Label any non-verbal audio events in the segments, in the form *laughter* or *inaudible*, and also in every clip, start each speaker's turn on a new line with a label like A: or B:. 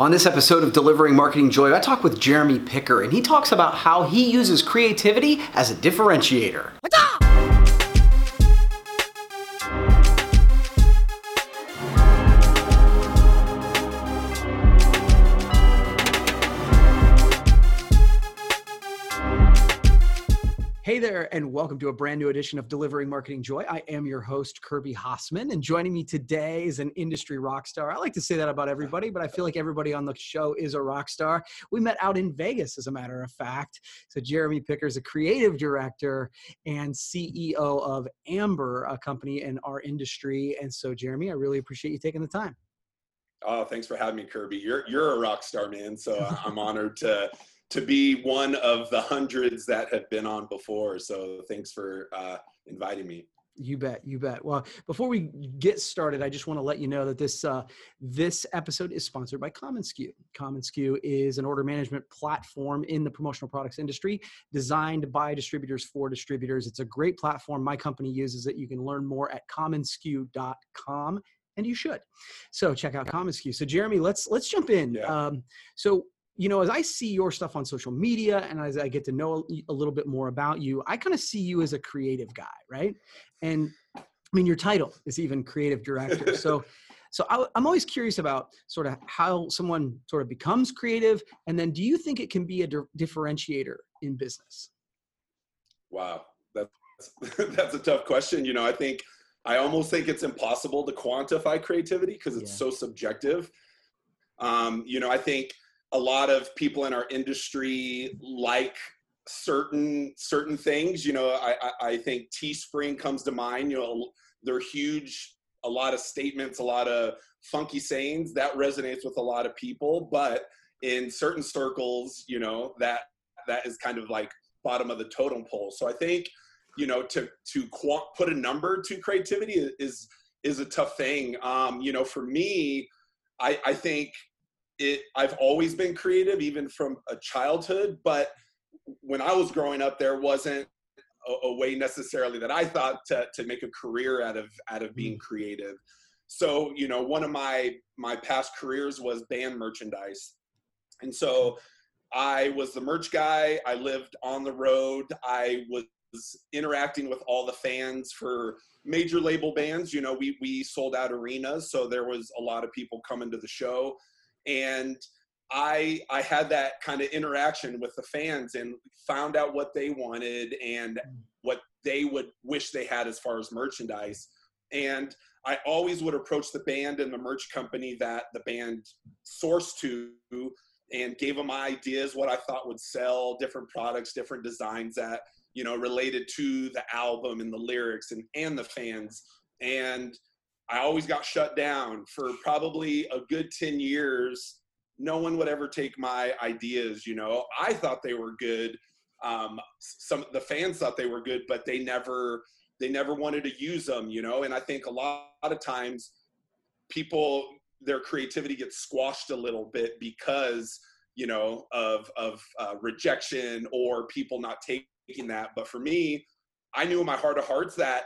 A: On this episode of Delivering Marketing Joy, I talk with Jeremy Picker, and he talks about how he uses creativity as a differentiator. Hey there, and welcome to a brand new edition of Delivering Marketing Joy. I am your host, Kirby Hasseman, and joining me today is an industry rock star. I like to say that about everybody, but I feel like everybody on the show is a rock star. We met out in Vegas, as a matter of fact. So, Jeremy Picker is a creative director and CEO of Amber, a company in our industry. And so, Jeremy, I really appreciate you taking the time.
B: Oh, thanks for having me, Kirby. You're you're a rock star, man. So uh, I'm honored to to be one of the hundreds that have been on before. So thanks for uh, inviting me.
A: You bet, you bet. Well, before we get started, I just want to let you know that this uh, this episode is sponsored by commonsku. commonsku is an order management platform in the promotional products industry, designed by distributors for distributors. It's a great platform. My company uses it. You can learn more at commonsku.com and you should. So check out commonsku. So Jeremy, let's let's jump in. Yeah. Um, so you know, as I see your stuff on social media and as I get to know a little bit more about you, I kind of see you as a creative guy, right? And I mean, your title is even creative director. *laughs* So, so I, am always curious about sort of how someone sort of becomes creative, and then do you think it can be a di- differentiator in business?
B: Wow, that's *laughs* that's a tough question. You know, I think I almost think it's impossible to quantify creativity because it's yeah. so subjective. Um, you know, I think a lot of people in our industry like certain certain things. You know, I, I, I think Teespring comes to mind. You know, they're huge. A lot of statements, a lot of funky sayings that resonates with a lot of people. But in certain circles, you know, that that is kind of like bottom of the totem pole. So I think, you know, to to put a number to creativity is is a tough thing. Um, you know, for me, I, I think it I've always been creative, even from a childhood. But when I was growing up, there wasn't a, a, way necessarily that I thought to to make a career out of out of being mm. creative. So you know, one of my my past careers was band merchandise, and so I was the merch guy. I lived on the road. I was interacting with all the fans for major label bands. You know, we we sold out arenas, so there was a lot of people coming to the show and I I had that kind of interaction with the fans and found out what they wanted and hmm. what they would wish they had as far as merchandise. And I always would approach the band and the merch company that the band sourced to and gave them ideas what I thought would sell, different products, different designs that you know related to the album and the lyrics and and the fans. And I always got shut down for probably a good 10 years. No one would ever take my ideas, you know. I thought they were good. Um, some the fans thought they were good, but they never they never wanted to use them, you know. And I think a lot, lot of times people their creativity gets squashed a little bit because you know of of uh, rejection or people not taking that. But for me, I knew in my heart of hearts that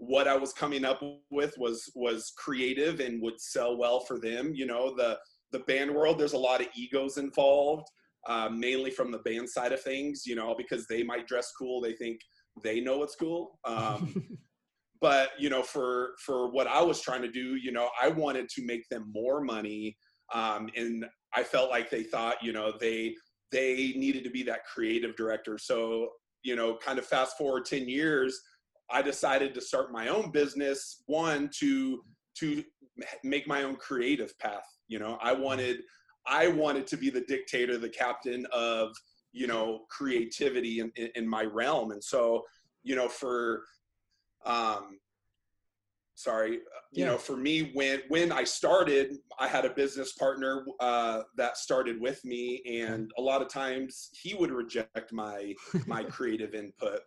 B: what I was coming up with was was creative and would sell well for them. You know, the the band world, there's a lot of egos involved, uh, mainly from the band side of things. You know, because they might dress cool, they think they know what's cool. Um, *laughs* but you know, for for what I was trying to do, you know, I wanted to make them more money, um, and I felt like they thought, you know, they they needed to be that creative director. So you know, kind of fast forward ten years I decided to start my own business. One to to make my own creative path. You know, I wanted I wanted to be the dictator, the captain of you know creativity in, in, in my realm, and so you know for um sorry you yeah. know for me when when i started i had a business partner uh, that started with me and a lot of times he would reject my my *laughs* creative input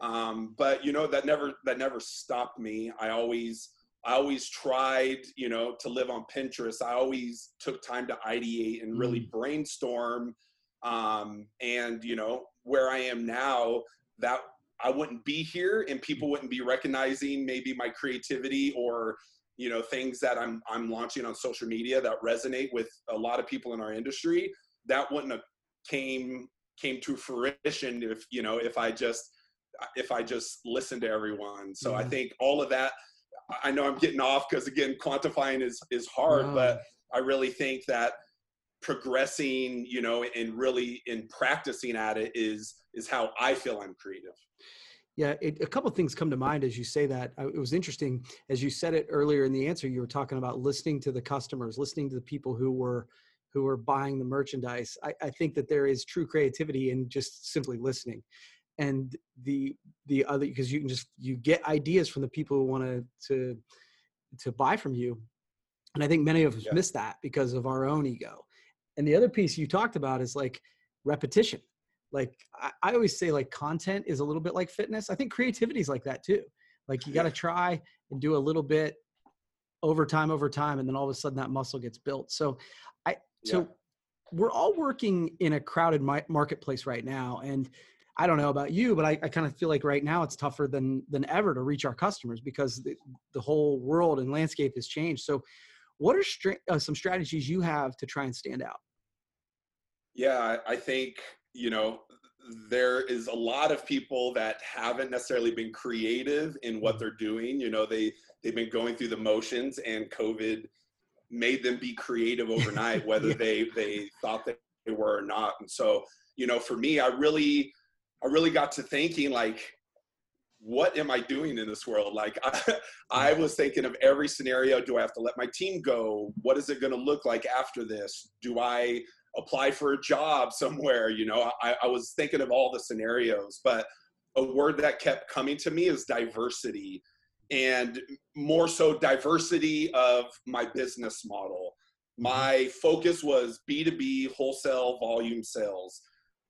B: um, but you know that never that never stopped me. I always I always tried, you know, to live on Pinterest. I always took time to ideate and really mm. brainstorm. Um, and you know, where I am now, that I wouldn't be here, and people wouldn't be recognizing maybe my creativity or you know things that i'm i'm launching on social media that resonate with a lot of people in our industry that wouldn't have came came to fruition if you know if i just if i just listen to everyone so i mm-hmm. think all of that i know i'm getting off because again quantifying is is hard but i really think that progressing you know and really in practicing at it is is how i feel i'm creative
A: yeah, it, a couple things come to mind as you say that. It was interesting as you said it earlier in the answer. You were talking about listening to the customers, listening to the people who were who were buying the merchandise. I, I think that there is true creativity in just simply listening, and the the other because you can just you get ideas from the people who want to to to buy from you, and I think many of us yeah. miss that because of our own ego. And the other piece you talked about is like repetition like I, I always say like content is a little bit like fitness i think creativity is like that too like you got to try and do a little bit over time over time and then all of a sudden that muscle gets built so i so yeah. we're all working in a crowded marketplace right now and i don't know about you but i, I kind of feel like right now it's tougher than than ever to reach our customers because the, the whole world and landscape has changed. So what are str- uh, some strategies you have to try and stand out?
B: Yeah i think you know there is a lot of people that haven't necessarily been creative in what they're doing. You know they they've been going through the motions and covid made them be creative overnight *laughs* whether yeah. they they thought that they were or not. And so you know for me i really i really got to thinking like what am i doing in this world like i, *laughs* I was thinking of every scenario do i have to let my team go what is it going to look like after this do i apply for a job somewhere. You know, I, I was thinking of all the scenarios, but a word that kept coming to me is diversity and more so diversity of my business model. Mm-hmm. My focus was B2B wholesale volume sales.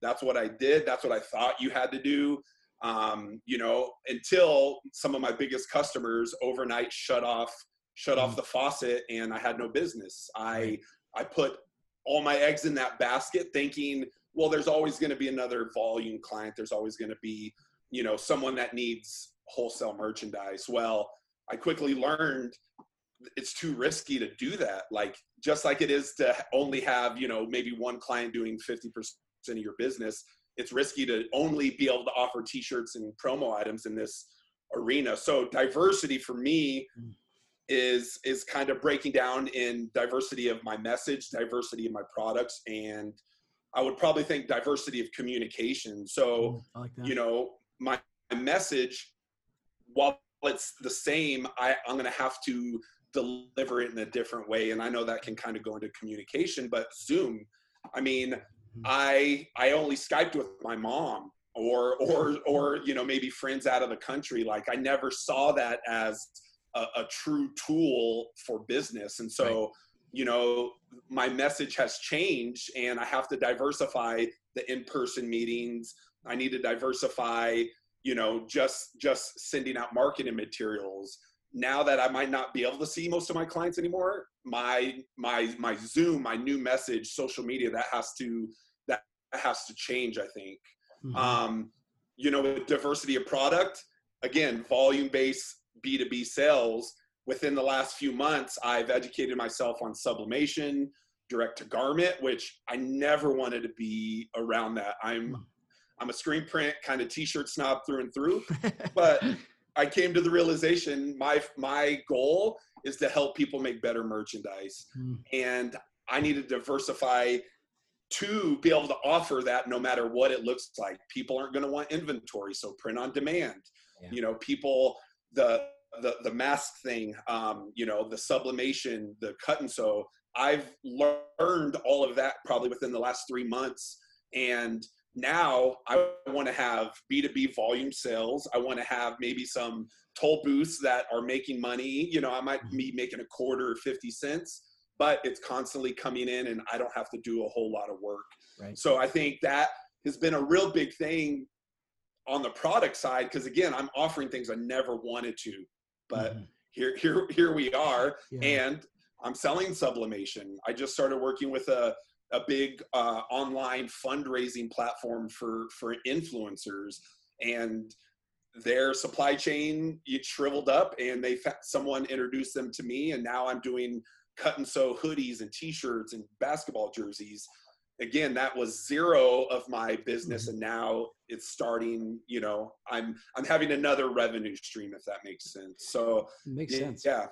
B: That's what I did. That's what I thought you had to do. Um, you know, until some of my biggest customers overnight shut off shut off mm. the faucet and I had no business. I I put all my eggs in that basket thinking well there's always going to be another volume client there's always going to be you know someone that needs wholesale merchandise well i quickly learned it's too risky to do that like just like it is to only have you know maybe one client doing 50% of your business it's risky to only be able to offer t-shirts and promo items in this arena so diversity for me is is kind of breaking down in diversity of my message, diversity of my products, and I would probably think diversity of communication. So, mm, like you know, my, message, while it's the same, I, I'm going to have to deliver it in a different way. And I know that can kind of go into communication, but Zoom, I mean. Mm-hmm. I I only Skyped with my mom or or *laughs* or you know maybe friends out of the country. Like I never saw that as a, a true tool for business. And so, right. you know, my message has changed and I have to diversify the in-person meetings. I need to diversify, you know, just just sending out marketing materials. Now that I might not be able to see most of my clients anymore, my my my Zoom, my new message, social media, that has to that has to change. I think. Mm-hmm. Um, you know, with diversity of product, again, volume based B2B sales, within the last few months, I've educated myself on sublimation, direct to garment, which I never wanted to be around that. I'm hmm. I'm a screen print kind of t-shirt snob through and through, *laughs* but I came to the realization my my goal is to help people make better merchandise, mm. and I need to diversify to be able to offer that no matter what it looks like. People aren't going to want inventory, so print on demand. Yeah. You know, people the the the mask thing, um, you know, the sublimation, the cut and sew. I've learned all of that probably within the last three months, and now I want to have B2B volume sales. I want to have maybe some toll booths that are making money. You know, I might be making a quarter or 50 cents, but it's constantly coming in and I don't have to do a whole lot of work. Right. So I think that has been a real big thing on the product side because again i'm offering things i never wanted to but mm-hmm. here here here we are yeah. and i'm selling sublimation i just started working with a a big uh, online fundraising platform for for influencers. And their supply chain it shriveled up and they someone introduced them to me and now i'm doing cut and sew hoodies and t-shirts and basketball jerseys. Again that was zero of my business mm-hmm. and now it's starting you know i'm i'm having another revenue stream if that makes sense. So
A: it makes
B: it,
A: sense.
B: yeah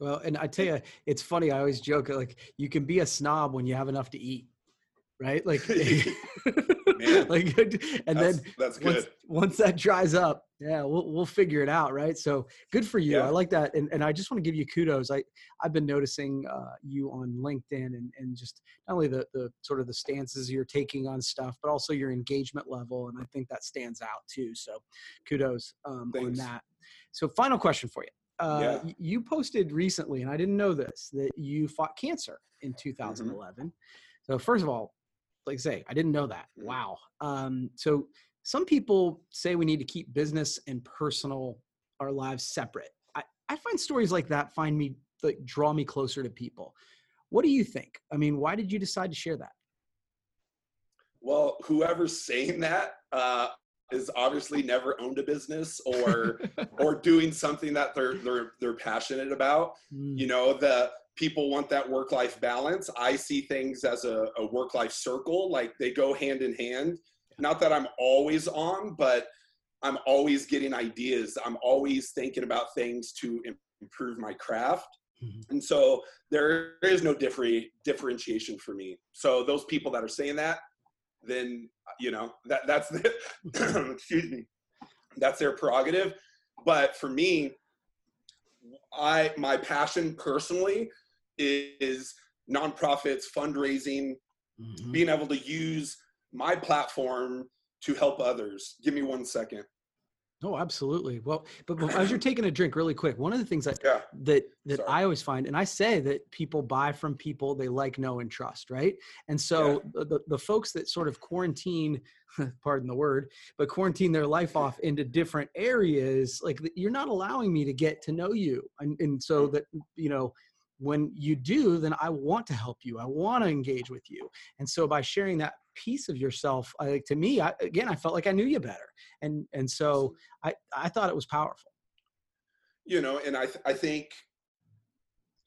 A: well and i tell you it's funny i always joke like you can be a snob when you have enough to eat right? Like *laughs* *laughs* like *laughs* and
B: that's,
A: then
B: that's good
A: once, once, that dries up yeah we'll, we'll figure it out right? So good for you yeah. i like that and, and i just want to give you kudos i i've been noticing uh, you on linkedin and, and just not only the, the sort of the stances you're taking on stuff but also your engagement level and i think that stands out too so kudos um, on that. So final question for you uh, yeah. you posted recently and i didn't know this that you fought cancer in 2011 mm-hmm. so first of all like I say, I didn't know that. Mm. Wow. Um, so some people say we need to keep business and personal our lives separate. I, I find stories like that find me like draw me closer to people. What do you think? I mean, why did you decide to share that?
B: Well, whoever's saying that uh, is obviously never owned a business or *laughs* or doing something that they're they're they're passionate about. Mm. You know, the people want that work life balance. I see things as a, a work life circle, like they go hand in hand. Not that I'm always on, but I'm always getting ideas. I'm always thinking about things to improve my craft. Mm-hmm. And so there is no different differentiation for me. So those people that are saying that, then you know that that's the *coughs* excuse me, that's their prerogative. But for me, I my passion personally is nonprofits, fundraising, mm-hmm. being able to use my platform to help others. Give me one second.
A: Oh, absolutely. Well, but, as you're taking a drink really quick, one of the things that yeah. that that Sorry. I always find, and I say that people buy from people they like, know, and trust, right? And so yeah. the, the folks that sort of quarantine, *laughs* pardon the word, but quarantine their life off into different areas, like you're not allowing me to get to know you, and, and so mm. that you know when you do then i want to help you i want to engage with you and so by sharing that piece of yourself I, to me I, again i felt like i knew you better and and so i i thought it was powerful
B: you know and i th- i think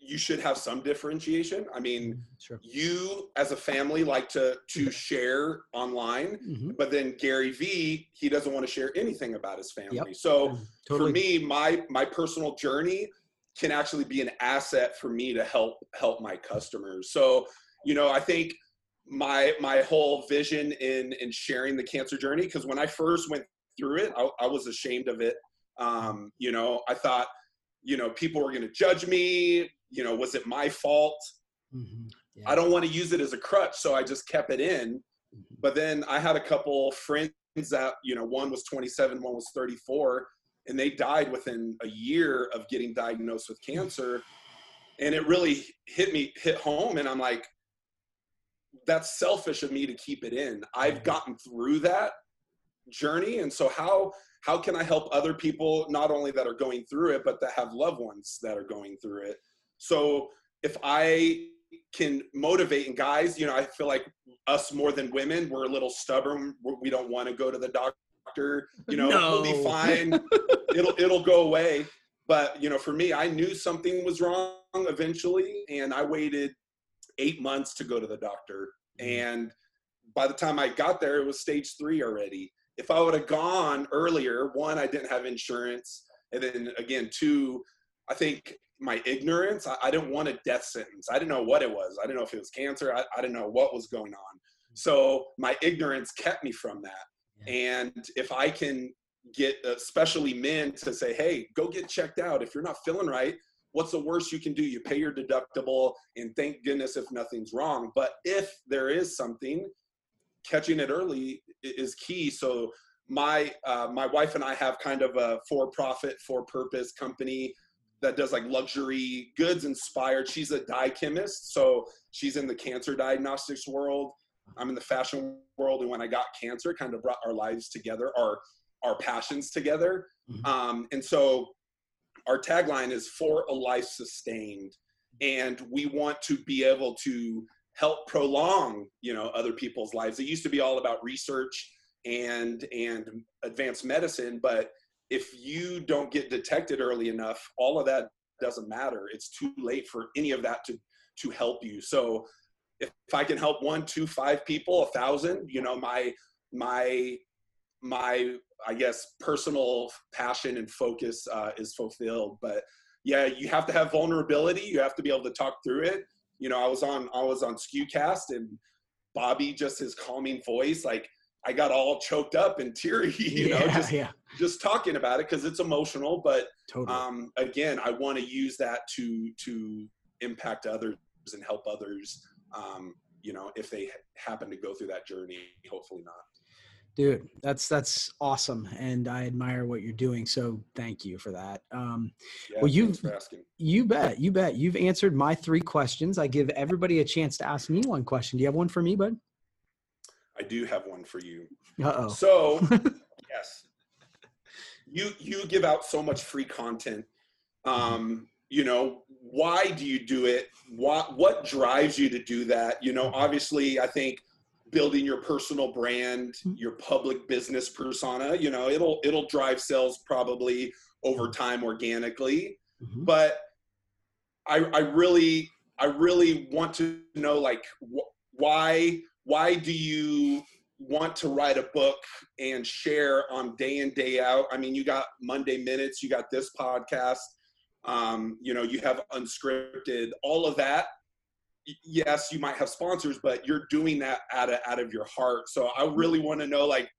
B: you should have some differentiation i mean mm-hmm, sure. you as a family like to to share online mm-hmm. but then gary vee he doesn't want to share anything about his family yep. so totally. for me my my personal journey can actually be an asset for me to help help my customers. So, you know, I think my my whole vision in in sharing the cancer journey because when I first went through it, I, I was ashamed of it. Um, you know, I thought, you know, people were going to judge me. You know, was it my fault? Mm-hmm. Yeah. I don't want to use it as a crutch, so I just kept it in. Mm-hmm. But then I had a couple friends that, you know, one was 27, one was 34, and they died within a year of getting diagnosed with cancer. And it really hit me hit home and i'm like that's selfish of me to keep it in. I've mm-hmm. gotten through that journey and so how how can i help other people not only that are going through it but that have loved ones that are going through it? So if i can motivate and guys you know i feel like us more than women we're a little stubborn. We don't want to go to the doctor doctor. You know, no. we'll be fine. *laughs* it'll it'll go away. But you know, for me, I knew something was wrong eventually, and I waited eight months to go to the doctor. Mm-hmm. And by the time I got there, it was stage three already. If I would have gone earlier, one, I didn't have insurance, and then again, two, I think my ignorance, I, I didn't want a death sentence. I didn't know what it was. I didn't know if it was cancer. I, I didn't know what was going on. Mm-hmm. So my ignorance kept me from that. And if I can get especially men to say, hey, go get checked out. If you're not feeling right, what's the worst you can do? You pay your deductible and thank goodness if nothing's wrong. But if there is something, catching it early is key. So my uh, my wife and I have kind of a for-profit, for-purpose company that does like luxury goods inspired. She's a dye chemist, so she's in the cancer diagnostics world. I'm in the fashion world, and when I got cancer, kind of brought our lives together, our our passions together. Mm-hmm. Um, and so our tagline is for a life sustained, and we want to be able to help prolong, you know, other people's lives. It used to be all about research and and advanced medicine, but if you don't get detected early enough, all of that doesn't matter. It's too late for any of that to to help you. So if, if I can help one, two, five people, a thousand, you know, my my my I guess personal passion and focus uh, is fulfilled. But yeah, you have to have vulnerability. You have to be able to talk through it. You know, I was on I was on Skucast and Bobby just his calming voice, like I got all choked up and teary, *laughs* you yeah, know, just yeah. just talking about it because it's emotional. But totally. um, again, I want to use that to to impact others and help others. Um, you know, if they happen to go through that journey, hopefully not.
A: Dude, that's that's awesome, and I admire what you're doing. So thank you for that. Um, yeah, well, you you bet, you bet. You've answered my three questions. I give everybody a chance to ask me one question. Do you have one for me, bud?
B: I do have one for you.
A: Uh-oh.
B: So, *laughs* yes, you you give out so much free content. Um, you know, why do you do it? What what drives you to do that? You know, obviously, I think building your personal brand, mm-hmm. your public business persona. You know, it'll it'll drive sales probably over time organically, mm-hmm. but I I really I really want to know like wh- why why do you want to write a book and share on day in day out i mean you got monday minutes you got this podcast um, you know you have unscripted all of that. Yes you might have sponsors but you're doing that out of out of your heart. So i really want to know like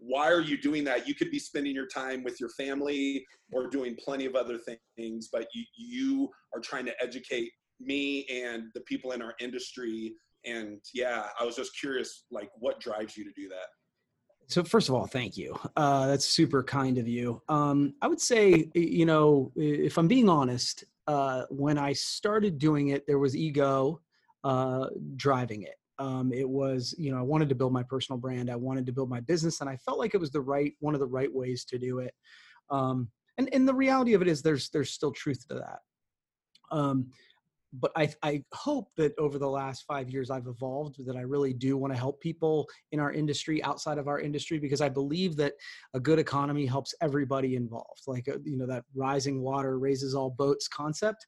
B: why are you doing that? You could be spending your time with your family or doing plenty of other things but you you are trying to educate me and the people in our industry. And yeah i was just curious like what drives you to do that
A: so first of all thank you. Uh, that's super kind of you. Um, i would say you know if i'm being honest uh, when i started doing it there was ego uh, driving it. Um, it was you know i wanted to build my personal brand i wanted to build my business and i felt like it was the right one of the right ways to do it. Um, and and the reality of it is there's there's still truth to that. Um, but I, I hope that over the last five years I've evolved that I really do want to help people in our industry outside of our industry because I believe that a good economy helps everybody involved like uh, you know that rising water raises all boats concept.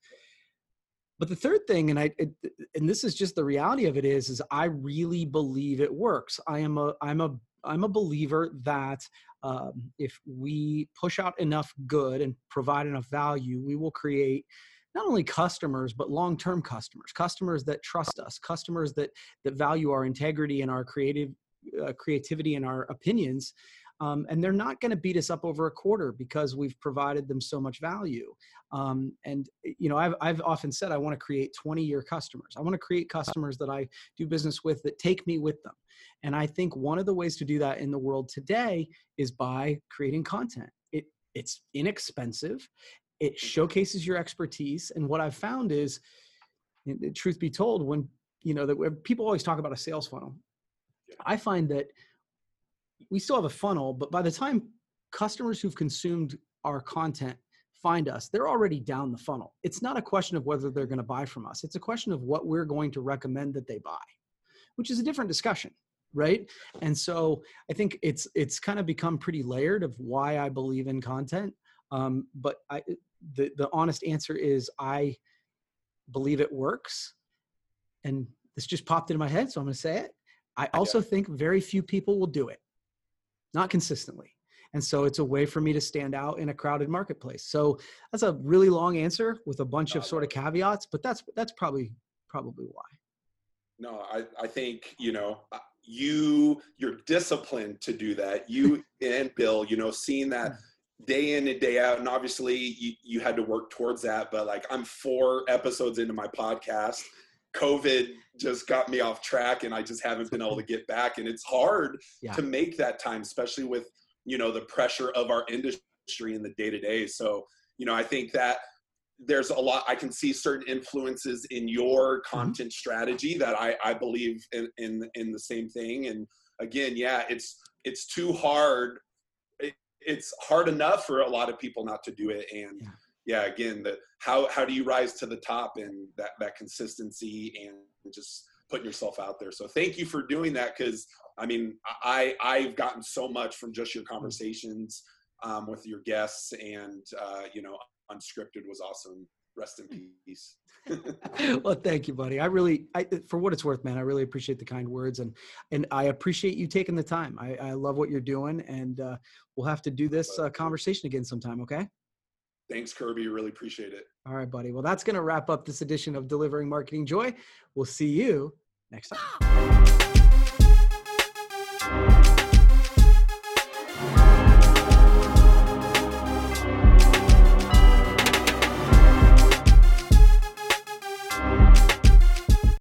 A: But the third thing and I it, and this is just the reality of it is is I really believe it works. I am a I'm a I'm a believer that um, if we push out enough good and provide enough value we will create not only customers but long-term customers customers that trust us customers that that value our integrity and our creative uh, creativity and our opinions um, and they're not going to beat us up over a quarter because we've provided them so much value. Um, and you know I've, I've often said i want to create 20 year customers. I want to create customers that i do business with that take me with them. And i think one of the ways to do that in the world today is by creating content. It it's inexpensive it mm-hmm. showcases your expertise and what i've found is truth be told when you know that people always talk about a sales funnel. I find that we still have a funnel but by the time customers who've consumed our content find us they're already down the funnel. It's not a question of whether they're going to buy from us. It's a question of what we're going to recommend that they buy which is a different discussion right? And so i think it's it's kind of become pretty layered of why i believe in content um, but I, the the honest answer is I believe it works, and this just popped into my head, so I'm going to say it. I also yeah. think very few people will do it, not consistently. And so it's a way for me to stand out in a crowded marketplace. So that's a really long answer with a bunch no, of sort of caveats, but that's that's probably probably why.
B: No, I, I think, you know, uh, you you're disciplined to do that. You *laughs* and Bill, you know, seeing that hmm day in and day out and obviously you, you had to work towards that but like i'm four episodes into my podcast covid just got me off track and i just haven't been able to get back and it's hard *laughs* yeah. to make that time especially with you know the pressure of our industry in the day to day so you know i think that there's a lot i can see certain influences in your mm-hmm. content mm-hmm. strategy that i i believe in, in in the same thing and again yeah it's it's too hard it's hard enough for a lot of people not to do it. And yeah, yeah again the how how do you rise to the top and that that consistency and just putting yourself out there? So thank you for doing that because i mean i i've gotten so much from just your conversations um, with your guests and uh, you know unscripted was awesome rest in peace. *laughs*
A: Well thank you buddy. I really I, for what it's worth man i really appreciate the kind words and and i appreciate you taking the time. I, I love what you're doing and uh, we'll have to do this uh, conversation again sometime okay?
B: Thanks kirby. Really appreciate it.
A: All right buddy. Well that's going to wrap up this edition of delivering marketing joy. We'll see you next time *gasps* *laughs*